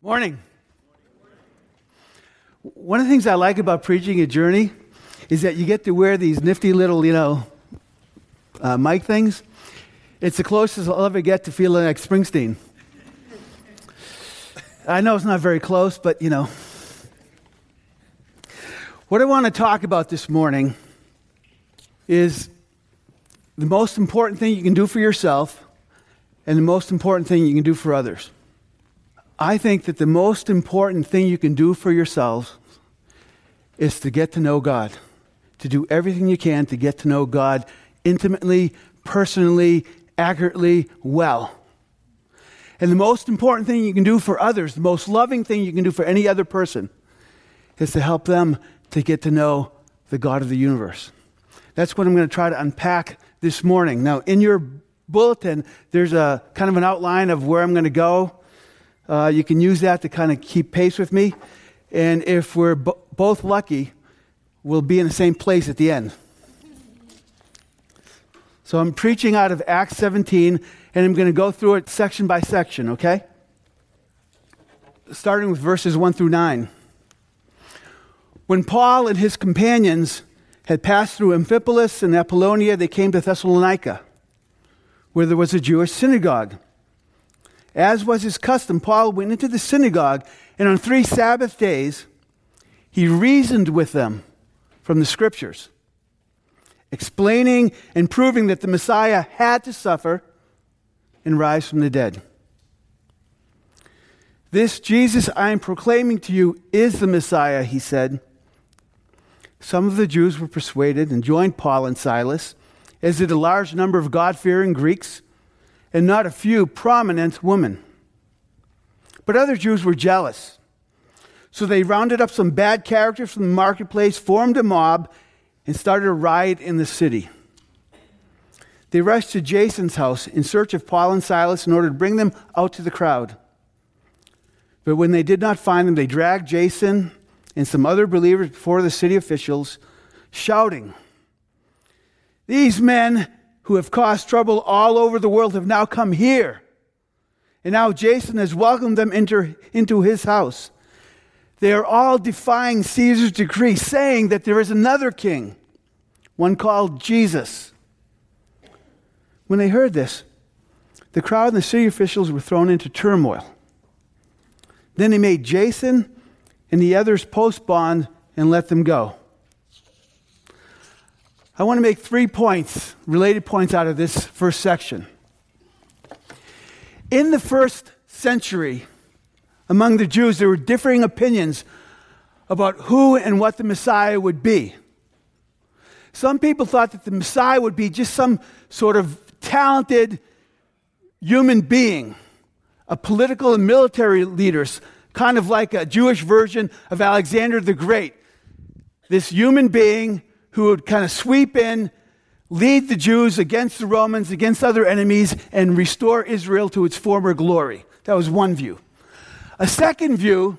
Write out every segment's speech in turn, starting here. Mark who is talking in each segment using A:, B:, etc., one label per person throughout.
A: Morning. One of the things I like about preaching a journey is that you get to wear these nifty little, you know, uh, mic things. It's the closest I'll ever get to feeling like Springsteen. I know it's not very close, but you know. What I want to talk about this morning is the most important thing you can do for yourself and the most important thing you can do for others. I think that the most important thing you can do for yourselves is to get to know God, to do everything you can to get to know God intimately, personally, accurately, well. And the most important thing you can do for others, the most loving thing you can do for any other person, is to help them to get to know the God of the universe. That's what I'm going to try to unpack this morning. Now, in your bulletin, there's a kind of an outline of where I'm going to go uh, you can use that to kind of keep pace with me. And if we're bo- both lucky, we'll be in the same place at the end. So I'm preaching out of Acts 17, and I'm going to go through it section by section, okay? Starting with verses 1 through 9. When Paul and his companions had passed through Amphipolis and Apollonia, they came to Thessalonica, where there was a Jewish synagogue. As was his custom, Paul went into the synagogue, and on three Sabbath days, he reasoned with them from the scriptures, explaining and proving that the Messiah had to suffer and rise from the dead. This Jesus I am proclaiming to you is the Messiah, he said. Some of the Jews were persuaded and joined Paul and Silas, as did a large number of God fearing Greeks and not a few prominent women. But other Jews were jealous. So they rounded up some bad characters from the marketplace, formed a mob, and started a riot in the city. They rushed to Jason's house in search of Paul and Silas in order to bring them out to the crowd. But when they did not find them, they dragged Jason and some other believers before the city officials, shouting, These men who have caused trouble all over the world have now come here. And now Jason has welcomed them into, into his house. They are all defying Caesar's decree, saying that there is another king, one called Jesus. When they heard this, the crowd and the city officials were thrown into turmoil. Then they made Jason and the others post bond and let them go. I want to make three points, related points out of this first section. In the first century, among the Jews, there were differing opinions about who and what the Messiah would be. Some people thought that the Messiah would be just some sort of talented human being, a political and military leader, kind of like a Jewish version of Alexander the Great. This human being who would kind of sweep in, lead the Jews against the Romans, against other enemies, and restore Israel to its former glory. That was one view. A second view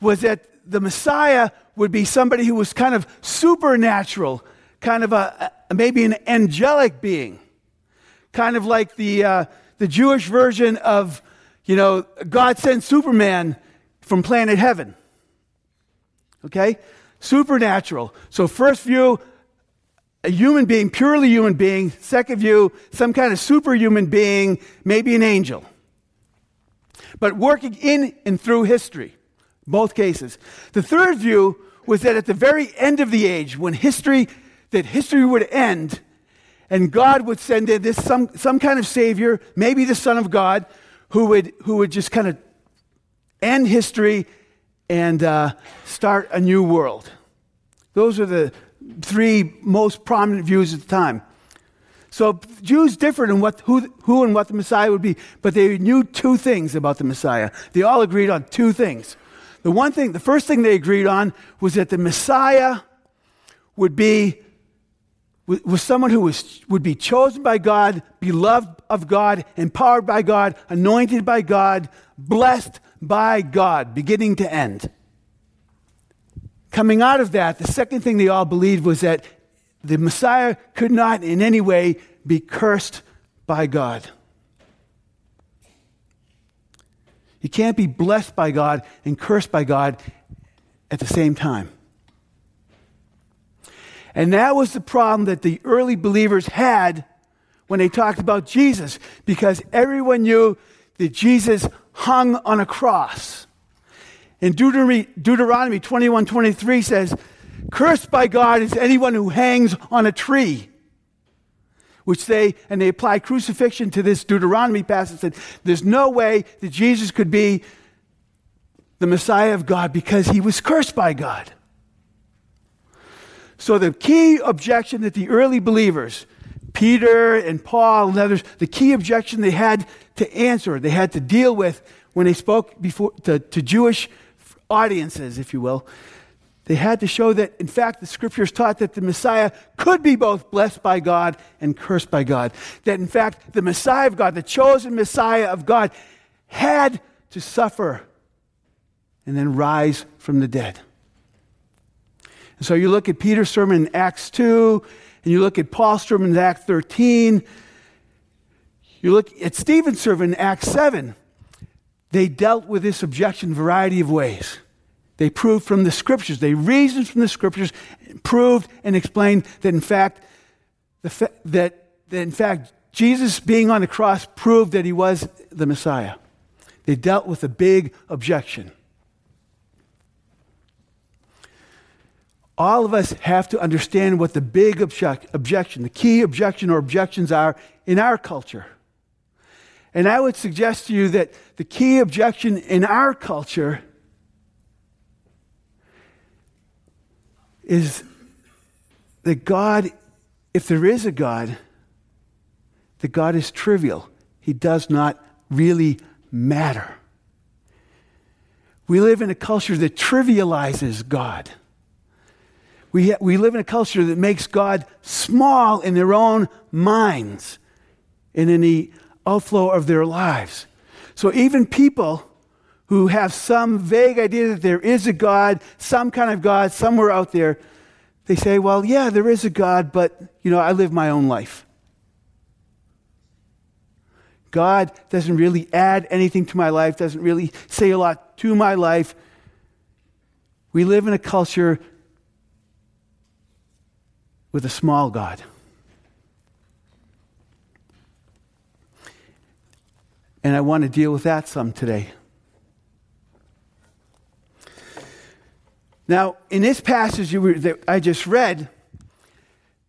A: was that the Messiah would be somebody who was kind of supernatural, kind of a, a maybe an angelic being, kind of like the, uh, the Jewish version of, you know, God sent Superman from planet heaven. Okay? Supernatural. So, first view, a human being, purely human being. Second view, some kind of superhuman being, maybe an angel. But working in and through history, both cases. The third view was that at the very end of the age, when history, that history would end, and God would send in this some, some kind of savior, maybe the Son of God, who would, who would just kind of end history and uh, start a new world. Those are the three most prominent views at the time. So Jews differed in what, who, who and what the Messiah would be, but they knew two things about the Messiah. They all agreed on two things. The one thing, the first thing they agreed on was that the Messiah would be was someone who was, would be chosen by God, beloved of God, empowered by God, anointed by God, blessed by God, beginning to end. Coming out of that, the second thing they all believed was that the Messiah could not in any way be cursed by God. You can't be blessed by God and cursed by God at the same time. And that was the problem that the early believers had when they talked about Jesus, because everyone knew that Jesus hung on a cross. In Deuteronomy, Deuteronomy 21 23 says, Cursed by God is anyone who hangs on a tree. Which they, and they apply crucifixion to this Deuteronomy passage, said, there's no way that Jesus could be the Messiah of God because he was cursed by God. So, the key objection that the early believers, Peter and Paul and others, the key objection they had to answer, they had to deal with when they spoke before, to, to Jewish audiences, if you will, they had to show that, in fact, the scriptures taught that the Messiah could be both blessed by God and cursed by God. That, in fact, the Messiah of God, the chosen Messiah of God, had to suffer and then rise from the dead. And so you look at Peter's sermon in Acts 2, and you look at Paul's sermon in Acts 13, you look at Stephen's sermon in Acts 7. They dealt with this objection variety of ways. They proved from the scriptures, they reasoned from the scriptures, proved and explained that in fact, fa- that, that in fact Jesus being on the cross proved that he was the Messiah. They dealt with a big objection. all of us have to understand what the big object, objection, the key objection or objections are in our culture. And I would suggest to you that the key objection in our culture is that God, if there is a God, that God is trivial. He does not really matter. We live in a culture that trivializes God. We, we live in a culture that makes God small in their own minds and in the outflow of their lives. So even people who have some vague idea that there is a God, some kind of God somewhere out there, they say, well, yeah, there is a God, but, you know, I live my own life. God doesn't really add anything to my life, doesn't really say a lot to my life. We live in a culture with a small God. And I want to deal with that some today. Now, in this passage were, that I just read,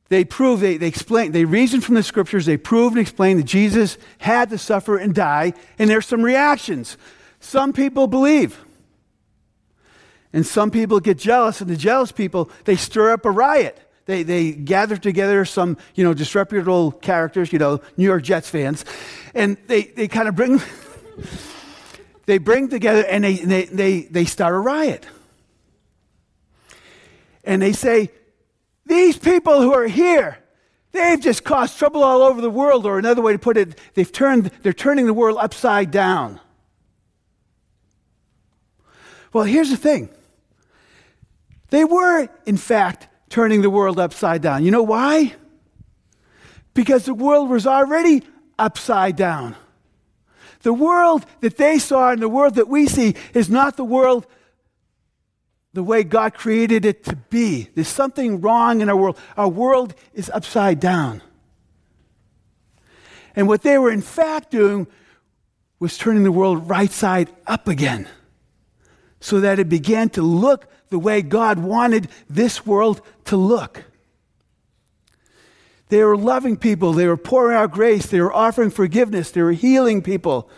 A: they prove, they, they explain, they reason from the scriptures, they prove and explain that Jesus had to suffer and die, and there's some reactions. Some people believe. And some people get jealous, and the jealous people, they stir up a riot. They, they gather together some, you know, disreputable characters, you know, New York Jets fans, and they, they kind of bring, they bring together and they, they, they, they start a riot. And they say, these people who are here, they've just caused trouble all over the world, or another way to put it, they've turned, they're turning the world upside down. Well, here's the thing. They were, in fact, turning the world upside down. You know why? Because the world was already upside down. The world that they saw and the world that we see is not the world the way God created it to be. There's something wrong in our world. Our world is upside down. And what they were in fact doing was turning the world right side up again so that it began to look the way God wanted this world to look. They were loving people, they were pouring out grace, they were offering forgiveness, they were healing people.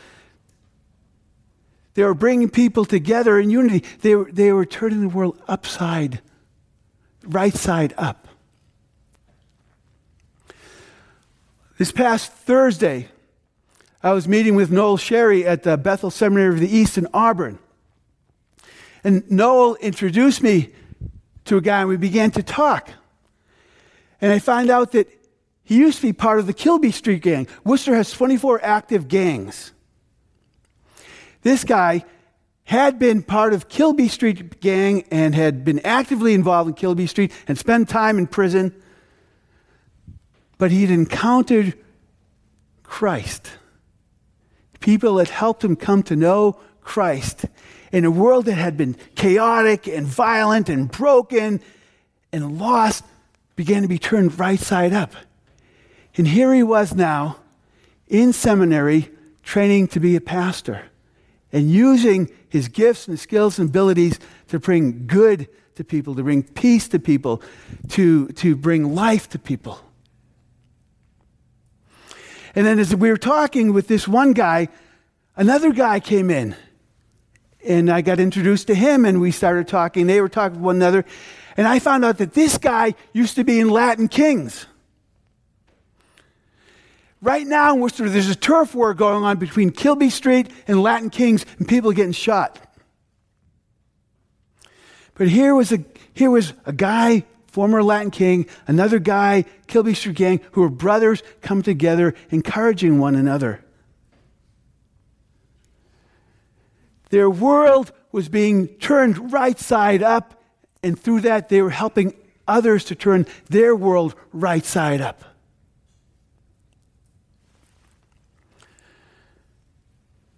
A: They were bringing people together in unity. They were, they were turning the world upside, right side up. This past Thursday, I was meeting with Noel Sherry at the Bethel Seminary of the East in Auburn. And Noel introduced me to a guy, and we began to talk. And I found out that he used to be part of the Kilby Street Gang. Worcester has 24 active gangs. This guy had been part of Kilby Street Gang and had been actively involved in Kilby Street and spent time in prison. But he'd encountered Christ. People that helped him come to know Christ in a world that had been chaotic and violent and broken and lost began to be turned right side up. And here he was now in seminary training to be a pastor and using his gifts and skills and abilities to bring good to people, to bring peace to people, to, to bring life to people. And then as we were talking with this one guy, another guy came in. And I got introduced to him, and we started talking. They were talking to one another. And I found out that this guy used to be in Latin Kings. Right now in Worcester, there's a turf war going on between Kilby Street and Latin Kings, and people are getting shot. But here was a, here was a guy, former Latin king, another guy, Kilby Street gang, who were brothers, come together, encouraging one another. Their world was being turned right side up, and through that, they were helping others to turn their world right side up.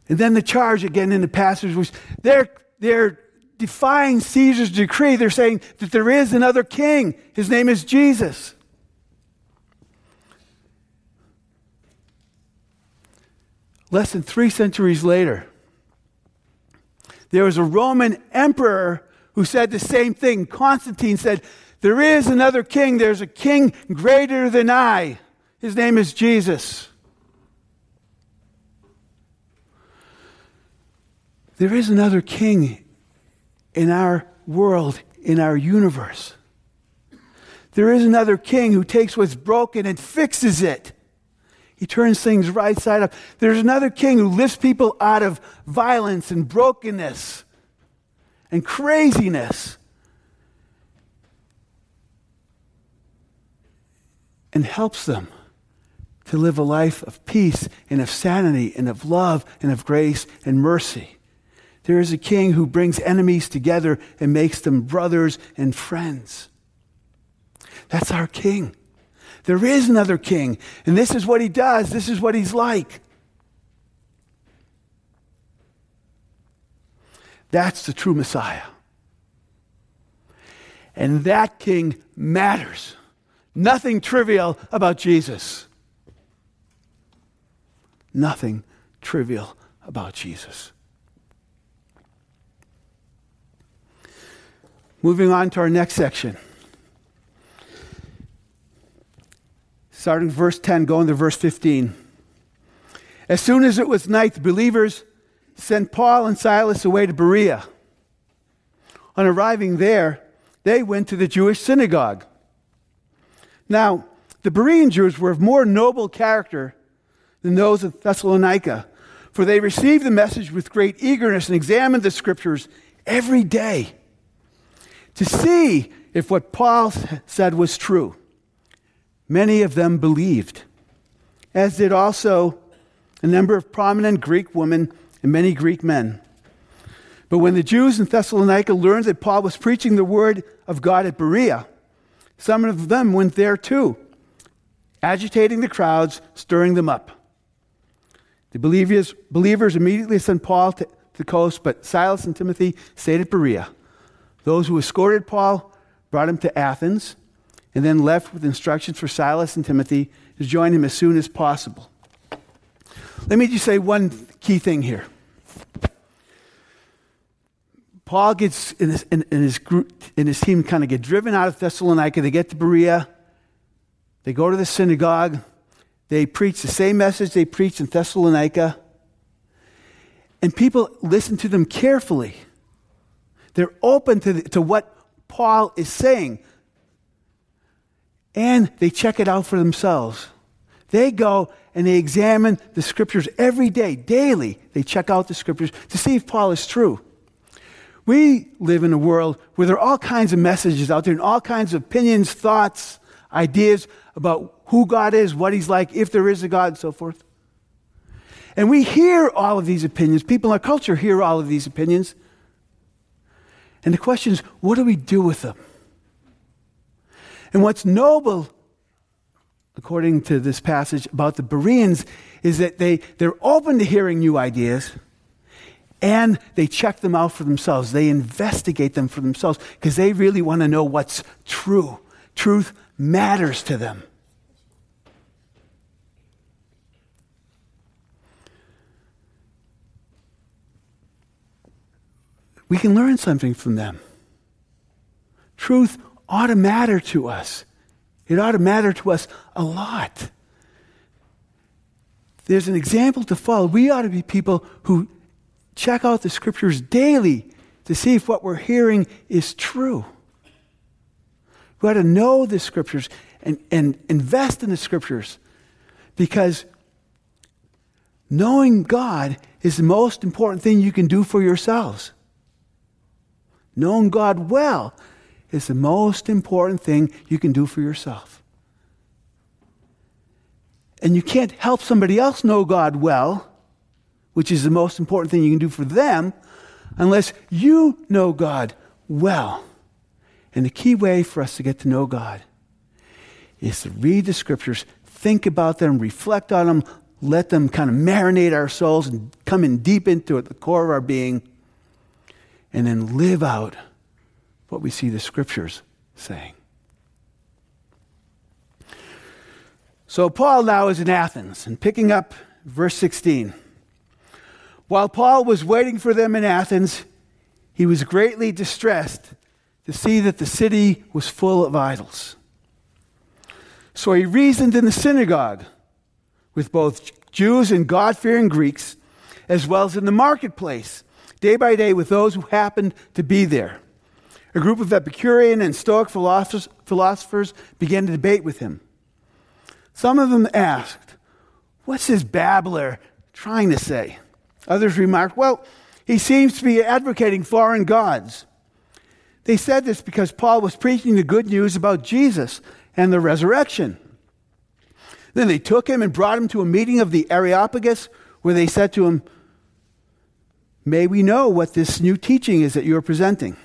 A: And then the charge again in the passage was they're, they're defying Caesar's decree. They're saying that there is another king. His name is Jesus. Less than three centuries later, there was a Roman emperor who said the same thing. Constantine said, There is another king. There's a king greater than I. His name is Jesus. There is another king in our world, in our universe. There is another king who takes what's broken and fixes it. He turns things right side up. There's another king who lifts people out of violence and brokenness and craziness and helps them to live a life of peace and of sanity and of love and of grace and mercy. There is a king who brings enemies together and makes them brothers and friends. That's our king. There is another king, and this is what he does, this is what he's like. That's the true Messiah. And that king matters. Nothing trivial about Jesus. Nothing trivial about Jesus. Moving on to our next section. Starting verse 10, going to verse 15. As soon as it was night, the believers sent Paul and Silas away to Berea. On arriving there, they went to the Jewish synagogue. Now, the Berean Jews were of more noble character than those of Thessalonica, for they received the message with great eagerness and examined the scriptures every day to see if what Paul said was true. Many of them believed, as did also a number of prominent Greek women and many Greek men. But when the Jews in Thessalonica learned that Paul was preaching the word of God at Berea, some of them went there too, agitating the crowds, stirring them up. The believers, believers immediately sent Paul to the coast, but Silas and Timothy stayed at Berea. Those who escorted Paul brought him to Athens and then left with instructions for Silas and Timothy to join him as soon as possible. Let me just say one key thing here. Paul gets in his, in, in his group and his team kind of get driven out of Thessalonica. They get to Berea. They go to the synagogue. They preach the same message they preached in Thessalonica. And people listen to them carefully. They're open to, the, to what Paul is saying. And they check it out for themselves. They go and they examine the scriptures every day, daily. They check out the scriptures to see if Paul is true. We live in a world where there are all kinds of messages out there and all kinds of opinions, thoughts, ideas about who God is, what He's like, if there is a God, and so forth. And we hear all of these opinions. People in our culture hear all of these opinions. And the question is, what do we do with them? And what's noble, according to this passage about the Bereans, is that they, they're open to hearing new ideas and they check them out for themselves. They investigate them for themselves because they really want to know what's true. Truth matters to them. We can learn something from them. Truth ought to matter to us. It ought to matter to us a lot. There's an example to follow. We ought to be people who check out the scriptures daily to see if what we're hearing is true. We ought to know the scriptures and, and invest in the scriptures because knowing God is the most important thing you can do for yourselves. Knowing God well is the most important thing you can do for yourself. And you can't help somebody else know God well, which is the most important thing you can do for them, unless you know God well. And the key way for us to get to know God is to read the scriptures, think about them, reflect on them, let them kind of marinate our souls and come in deep into it, the core of our being, and then live out what we see the scriptures saying. So Paul now is in Athens and picking up verse 16. While Paul was waiting for them in Athens, he was greatly distressed to see that the city was full of idols. So he reasoned in the synagogue with both Jews and God fearing Greeks, as well as in the marketplace, day by day with those who happened to be there. A group of Epicurean and Stoic philosophers, philosophers began to debate with him. Some of them asked, What's this babbler trying to say? Others remarked, Well, he seems to be advocating foreign gods. They said this because Paul was preaching the good news about Jesus and the resurrection. Then they took him and brought him to a meeting of the Areopagus, where they said to him, May we know what this new teaching is that you are presenting?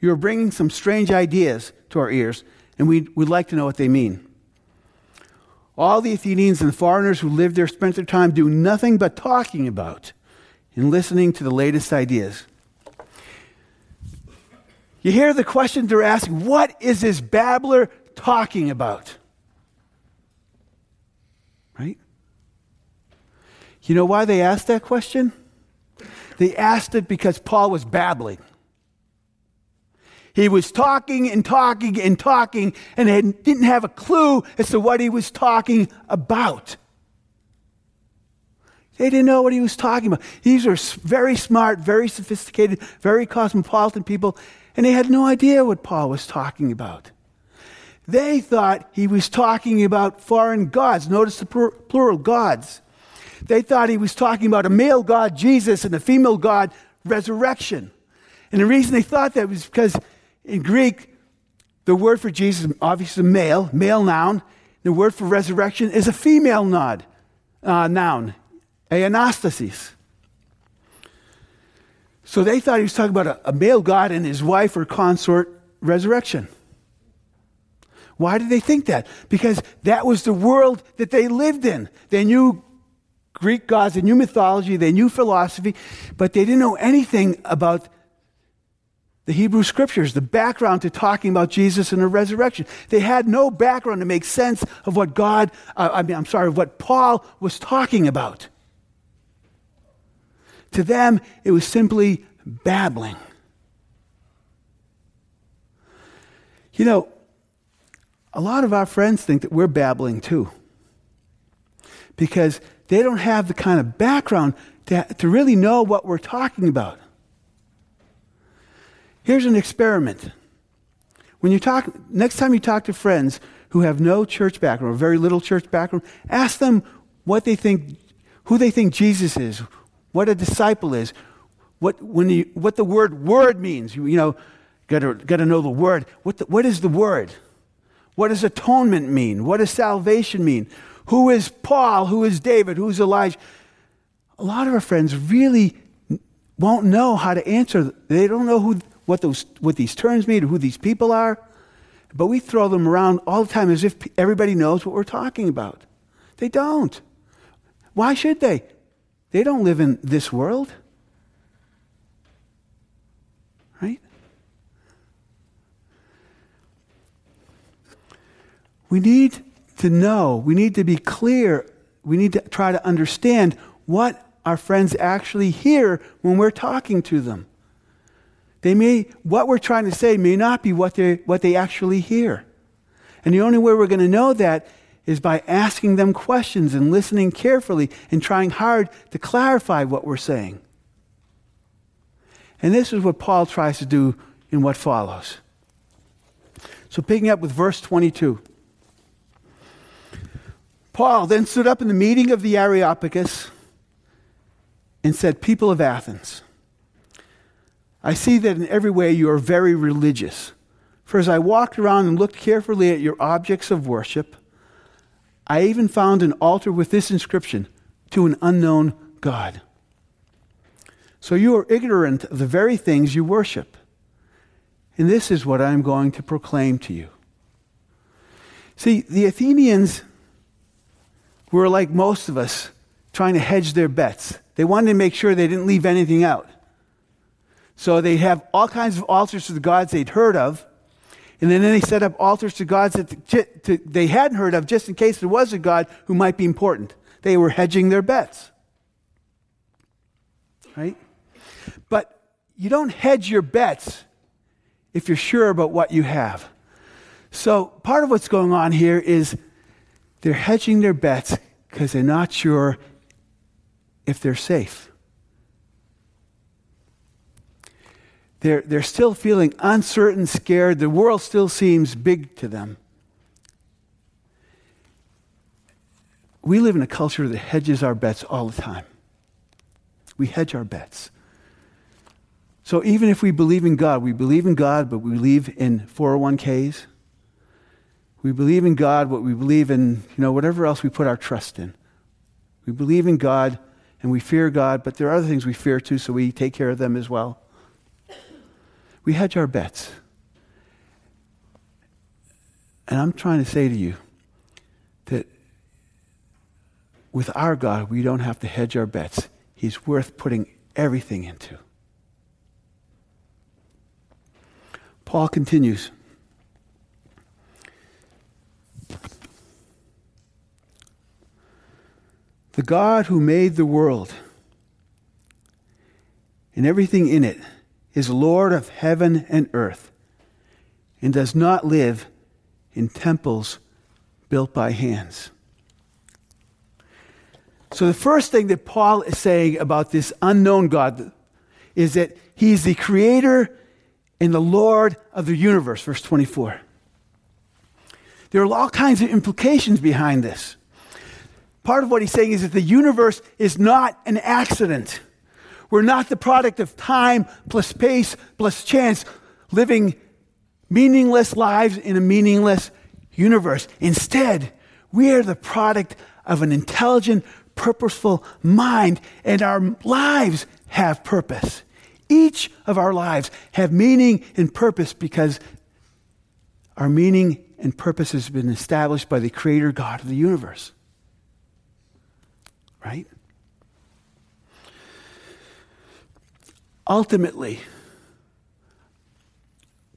A: You are bringing some strange ideas to our ears, and we would like to know what they mean. All the Athenians and foreigners who lived there spent their time doing nothing but talking about and listening to the latest ideas. You hear the question they're asking what is this babbler talking about? Right? You know why they asked that question? They asked it because Paul was babbling. He was talking and talking and talking and they didn't have a clue as to what he was talking about. They didn't know what he was talking about. These were very smart, very sophisticated, very cosmopolitan people, and they had no idea what Paul was talking about. They thought he was talking about foreign gods. Notice the plural gods. They thought he was talking about a male God, Jesus, and a female God, resurrection. And the reason they thought that was because in Greek, the word for Jesus obviously male, male noun. The word for resurrection is a female nod, uh, noun, anastasis. So they thought he was talking about a, a male God and his wife or consort resurrection. Why did they think that? Because that was the world that they lived in. They knew Greek gods, they knew mythology, they knew philosophy, but they didn't know anything about the Hebrew scriptures, the background to talking about Jesus and the resurrection. They had no background to make sense of what God, uh, I mean, I'm sorry, what Paul was talking about. To them, it was simply babbling. You know, a lot of our friends think that we're babbling too. Because they don't have the kind of background to, to really know what we're talking about. Here's an experiment. When you talk, next time you talk to friends who have no church background or very little church background, ask them what they think, who they think Jesus is, what a disciple is, what, when you, what the word word means. You, you know, got to got to know the word. What, the, what is the word? What does atonement mean? What does salvation mean? Who is Paul? Who is David? Who is Elijah? A lot of our friends really won't know how to answer. They don't know who, what, those, what these terms mean or who these people are. But we throw them around all the time as if everybody knows what we're talking about. They don't. Why should they? They don't live in this world. Right? We need to know, we need to be clear, we need to try to understand what our friends actually hear when we're talking to them. They may, what we're trying to say may not be what, they what they actually hear. And the only way we're going to know that is by asking them questions and listening carefully and trying hard to clarify what we're saying. And this is what Paul tries to do in what follows. So, picking up with verse 22. Paul then stood up in the meeting of the Areopagus and said, People of Athens, I see that in every way you are very religious. For as I walked around and looked carefully at your objects of worship, I even found an altar with this inscription to an unknown God. So you are ignorant of the very things you worship. And this is what I am going to proclaim to you. See, the Athenians were like most of us, trying to hedge their bets. They wanted to make sure they didn't leave anything out. So they have all kinds of altars to the gods they'd heard of, and then they set up altars to gods that they hadn't heard of just in case there was a God who might be important. They were hedging their bets. Right? But you don't hedge your bets if you're sure about what you have. So part of what's going on here is they're hedging their bets because they're not sure if they're safe. They're, they're still feeling uncertain, scared. The world still seems big to them. We live in a culture that hedges our bets all the time. We hedge our bets. So even if we believe in God, we believe in God, but we believe in 401ks. We believe in God, but we believe in, you know, whatever else we put our trust in. We believe in God and we fear God, but there are other things we fear too, so we take care of them as well. We hedge our bets. And I'm trying to say to you that with our God, we don't have to hedge our bets. He's worth putting everything into. Paul continues. The God who made the world and everything in it is Lord of heaven and earth and does not live in temples built by hands. So, the first thing that Paul is saying about this unknown God is that he's the creator and the Lord of the universe, verse 24. There are all kinds of implications behind this. Part of what he's saying is that the universe is not an accident. We're not the product of time plus space plus chance living meaningless lives in a meaningless universe. Instead, we are the product of an intelligent, purposeful mind, and our lives have purpose. Each of our lives have meaning and purpose because our meaning and purpose has been established by the creator God of the universe. Right? Ultimately,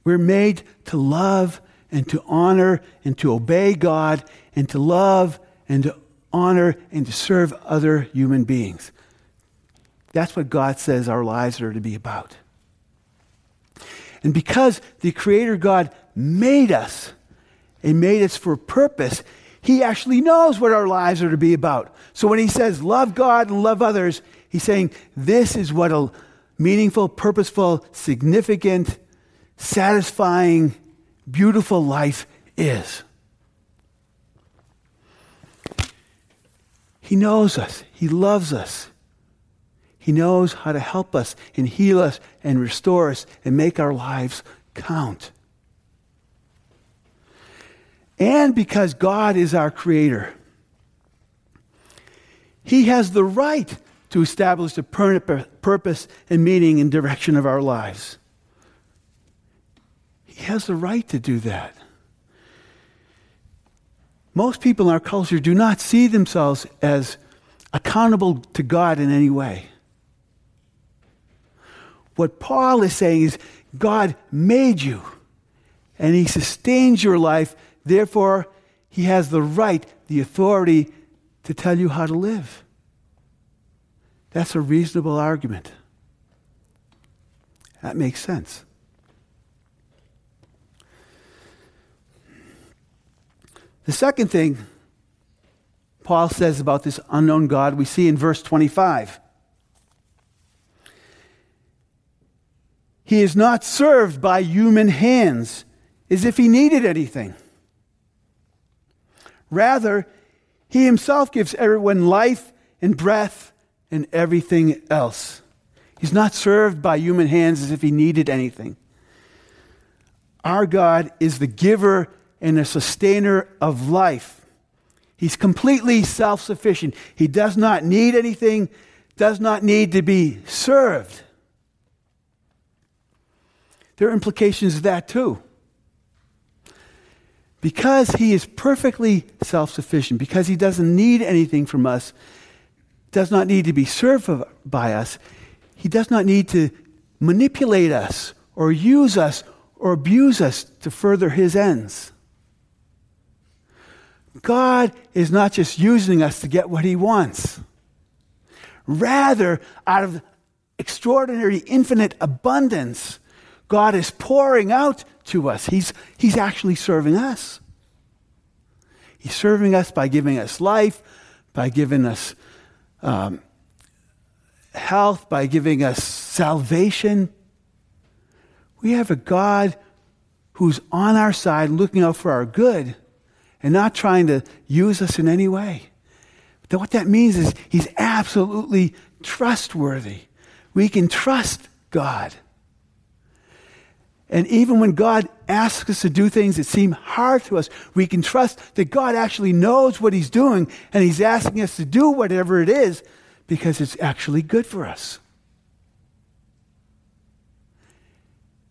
A: we're made to love and to honor and to obey God and to love and to honor and to serve other human beings. That's what God says our lives are to be about. And because the Creator God made us and made us for a purpose, He actually knows what our lives are to be about. So when He says, love God and love others, He's saying, this is what a meaningful, purposeful, significant, satisfying, beautiful life is. He knows us, He loves us. He knows how to help us and heal us and restore us and make our lives count. And because God is our creator, He has the right to establish the purpose and meaning and direction of our lives. He has the right to do that. Most people in our culture do not see themselves as accountable to God in any way. What Paul is saying is God made you and he sustains your life. Therefore, he has the right, the authority to tell you how to live. That's a reasonable argument. That makes sense. The second thing Paul says about this unknown God we see in verse 25. He is not served by human hands as if he needed anything. Rather, he himself gives everyone life and breath and everything else. He's not served by human hands as if he needed anything. Our God is the giver and the sustainer of life. He's completely self sufficient. He does not need anything, does not need to be served. There are implications of that too. Because he is perfectly self sufficient, because he doesn't need anything from us, does not need to be served by us, he does not need to manipulate us or use us or abuse us to further his ends. God is not just using us to get what he wants. Rather, out of extraordinary, infinite abundance, God is pouring out to us. He's, he's actually serving us. He's serving us by giving us life, by giving us um, health, by giving us salvation. We have a God who's on our side, looking out for our good and not trying to use us in any way. But what that means is he's absolutely trustworthy. We can trust God. And even when God asks us to do things that seem hard to us, we can trust that God actually knows what He's doing and He's asking us to do whatever it is because it's actually good for us.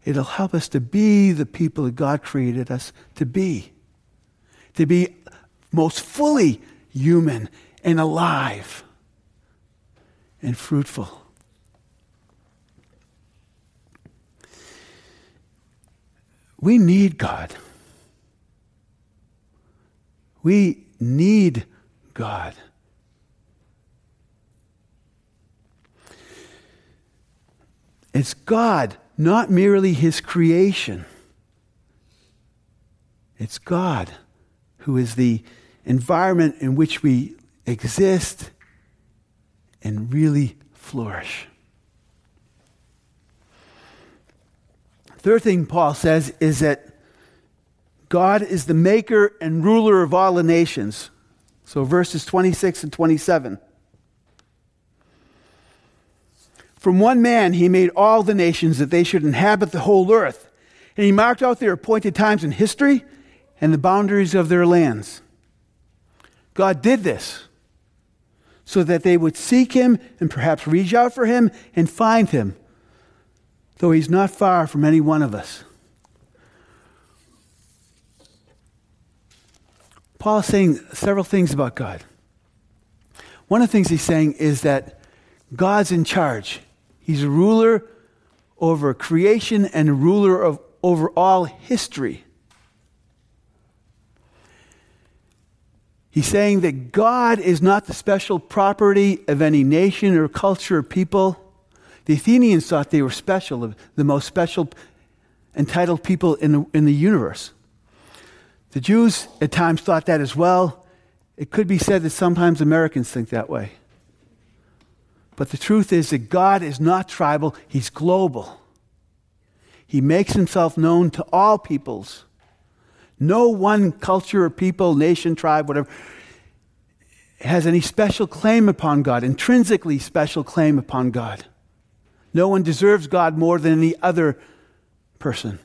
A: It'll help us to be the people that God created us to be to be most fully human and alive and fruitful. We need God. We need God. It's God, not merely His creation. It's God who is the environment in which we exist and really flourish. Third thing Paul says is that God is the maker and ruler of all the nations. So verses 26 and 27. From one man he made all the nations that they should inhabit the whole earth. And he marked out their appointed times in history and the boundaries of their lands. God did this so that they would seek him and perhaps reach out for him and find him, though he's not far from any one of us. Paul is saying several things about God. One of the things he's saying is that God's in charge. He's a ruler over creation and ruler of, over all history. He's saying that God is not the special property of any nation or culture or people. The Athenians thought they were special, the most special, entitled people in the, in the universe. The Jews at times thought that as well. It could be said that sometimes Americans think that way. But the truth is that God is not tribal, He's global. He makes Himself known to all peoples. No one culture or people, nation, tribe, whatever, has any special claim upon God, intrinsically special claim upon God. No one deserves God more than any other person.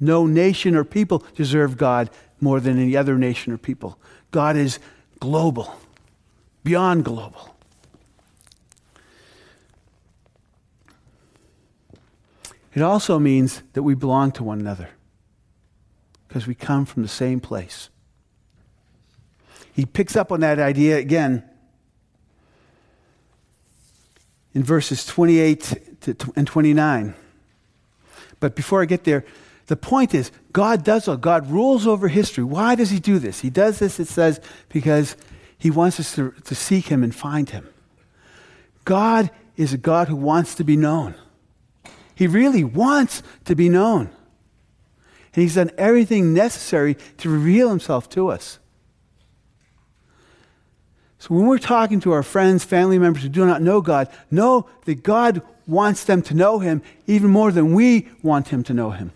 A: No nation or people deserve God more than any other nation or people. God is global, beyond global. It also means that we belong to one another because we come from the same place. He picks up on that idea again in verses 28 to, and 29. But before I get there, the point is God does all. God rules over history. Why does he do this? He does this, it says, because he wants us to, to seek him and find him. God is a God who wants to be known. He really wants to be known. And he's done everything necessary to reveal himself to us. So when we're talking to our friends, family members who do not know God, know that God wants them to know him even more than we want him to know him.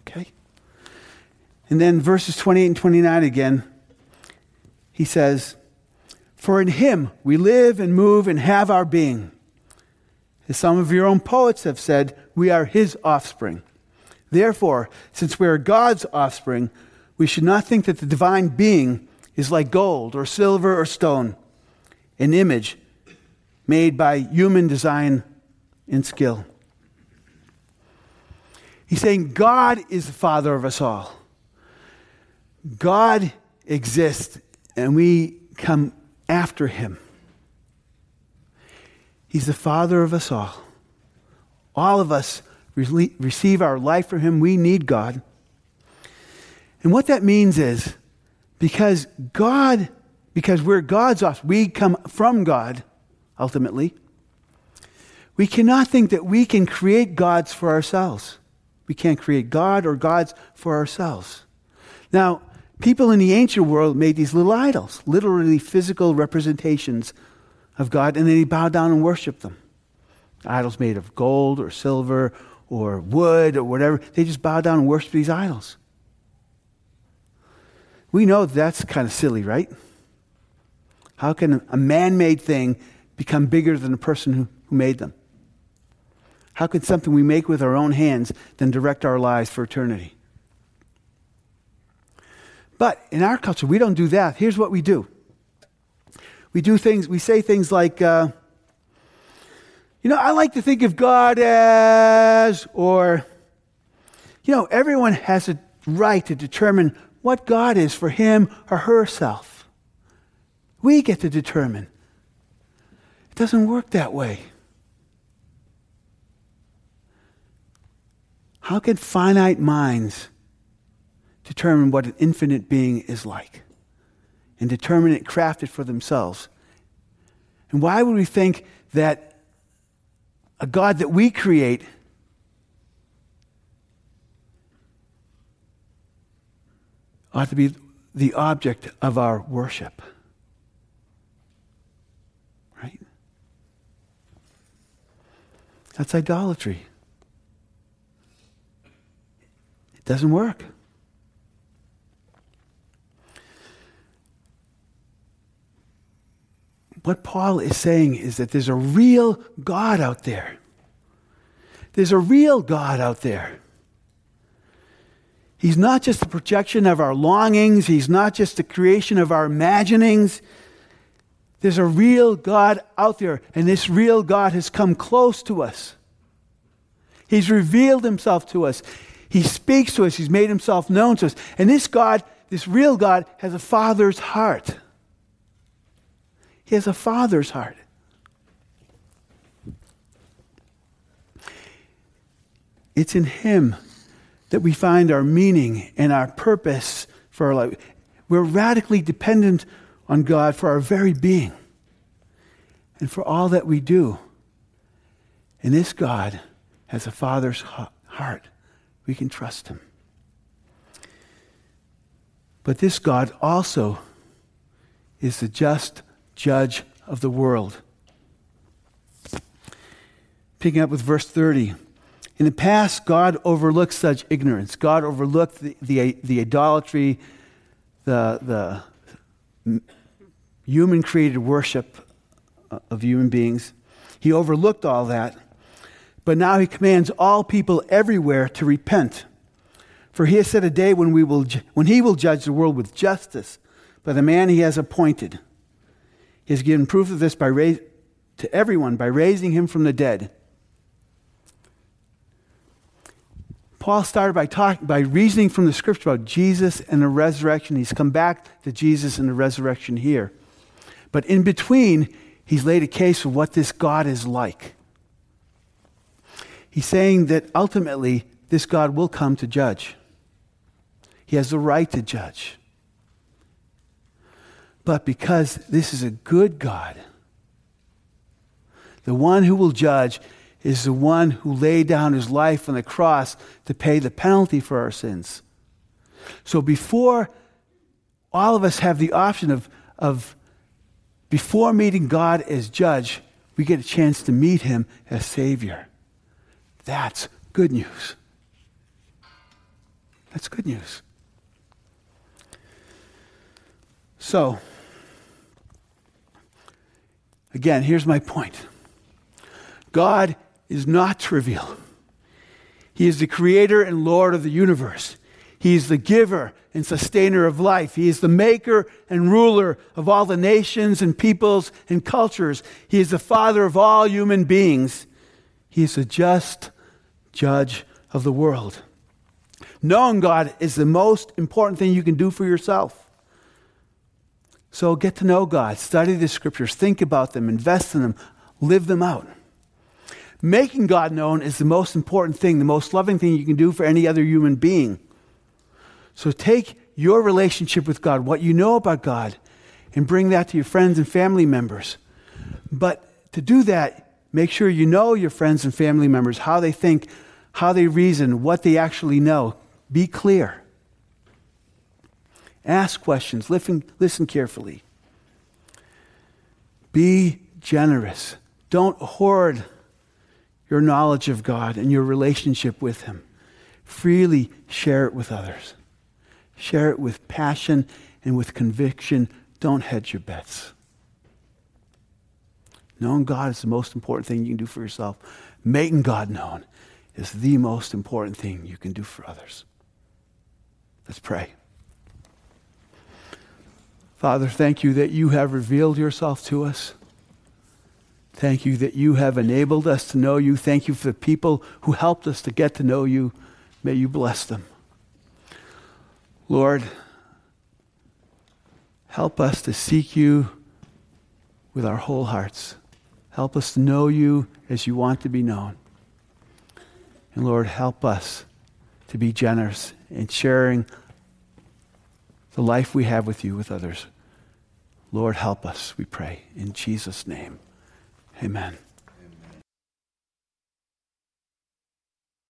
A: Okay? And then verses 28 and 29 again, he says, For in him we live and move and have our being. As some of your own poets have said, we are his offspring. Therefore, since we are God's offspring, we should not think that the divine being is like gold or silver or stone, an image made by human design and skill. He's saying God is the Father of us all. God exists, and we come after him. He's the Father of us all. All of us re- receive our life from Him. We need God. And what that means is because God, because we're God's offspring, we come from God ultimately. We cannot think that we can create gods for ourselves. We can't create God or gods for ourselves. Now, people in the ancient world made these little idols, literally physical representations of God, and then they bow down and worship them. Idols made of gold or silver or wood or whatever. They just bow down and worship these idols. We know that's kind of silly, right? How can a man made thing become bigger than the person who, who made them? How could something we make with our own hands then direct our lives for eternity? But in our culture, we don't do that. Here's what we do we do things, we say things like, uh, you know, I like to think of God as, or, you know, everyone has a right to determine what God is for him or herself. We get to determine. It doesn't work that way. How can finite minds determine what an infinite being is like? and determine it, craft it for themselves. And why would we think that a God that we create ought to be the object of our worship? Right? That's idolatry. It doesn't work. what Paul is saying is that there's a real God out there. There's a real God out there. He's not just the projection of our longings, He's not just the creation of our imaginings. There's a real God out there, and this real God has come close to us. He's revealed Himself to us. He speaks to us. He's made Himself known to us. And this God, this real God, has a Father's heart. He has a father's heart. It's in Him that we find our meaning and our purpose for our life. We're radically dependent on God for our very being and for all that we do. And this God has a father's heart. We can trust Him. But this God also is the just judge of the world. Picking up with verse 30. In the past, God overlooked such ignorance. God overlooked the, the, the idolatry, the, the human created worship uh, of human beings. He overlooked all that. But now he commands all people everywhere to repent. For he has set a day when, we will, when he will judge the world with justice by the man he has appointed. He has given proof of this by to everyone by raising him from the dead. Paul started by talking by reasoning from the scripture about Jesus and the resurrection. He's come back to Jesus and the resurrection here. But in between, he's laid a case for what this God is like. He's saying that ultimately this God will come to judge. He has the right to judge. But because this is a good God, the one who will judge is the one who laid down his life on the cross to pay the penalty for our sins. So before all of us have the option of, of before meeting God as judge, we get a chance to meet him as Savior. That's good news. That's good news. So, again, here's my point God is not trivial. He is the creator and Lord of the universe. He is the giver and sustainer of life. He is the maker and ruler of all the nations and peoples and cultures. He is the father of all human beings. He is a just judge of the world. Knowing God is the most important thing you can do for yourself. So get to know God, study the scriptures, think about them, invest in them, live them out. Making God known is the most important thing, the most loving thing you can do for any other human being. So take your relationship with God, what you know about God, and bring that to your friends and family members. But to do that, make sure you know your friends and family members, how they think, how they reason, what they actually know. Be clear. Ask questions, listen, listen carefully. Be generous. Don't hoard your knowledge of God and your relationship with Him. Freely share it with others. Share it with passion and with conviction. Don't hedge your bets. Knowing God is the most important thing you can do for yourself. Making God known is the most important thing you can do for others. Let's pray. Father, thank you that you have revealed yourself to us. Thank you that you have enabled us to know you. Thank you for the people who helped us to get to know you. May you bless them. Lord, help us to seek you with our whole hearts. Help us to know you as you want to be known. And Lord, help us to be generous in sharing the life we have with you with others. Lord, help us, we pray. In Jesus' name. Amen.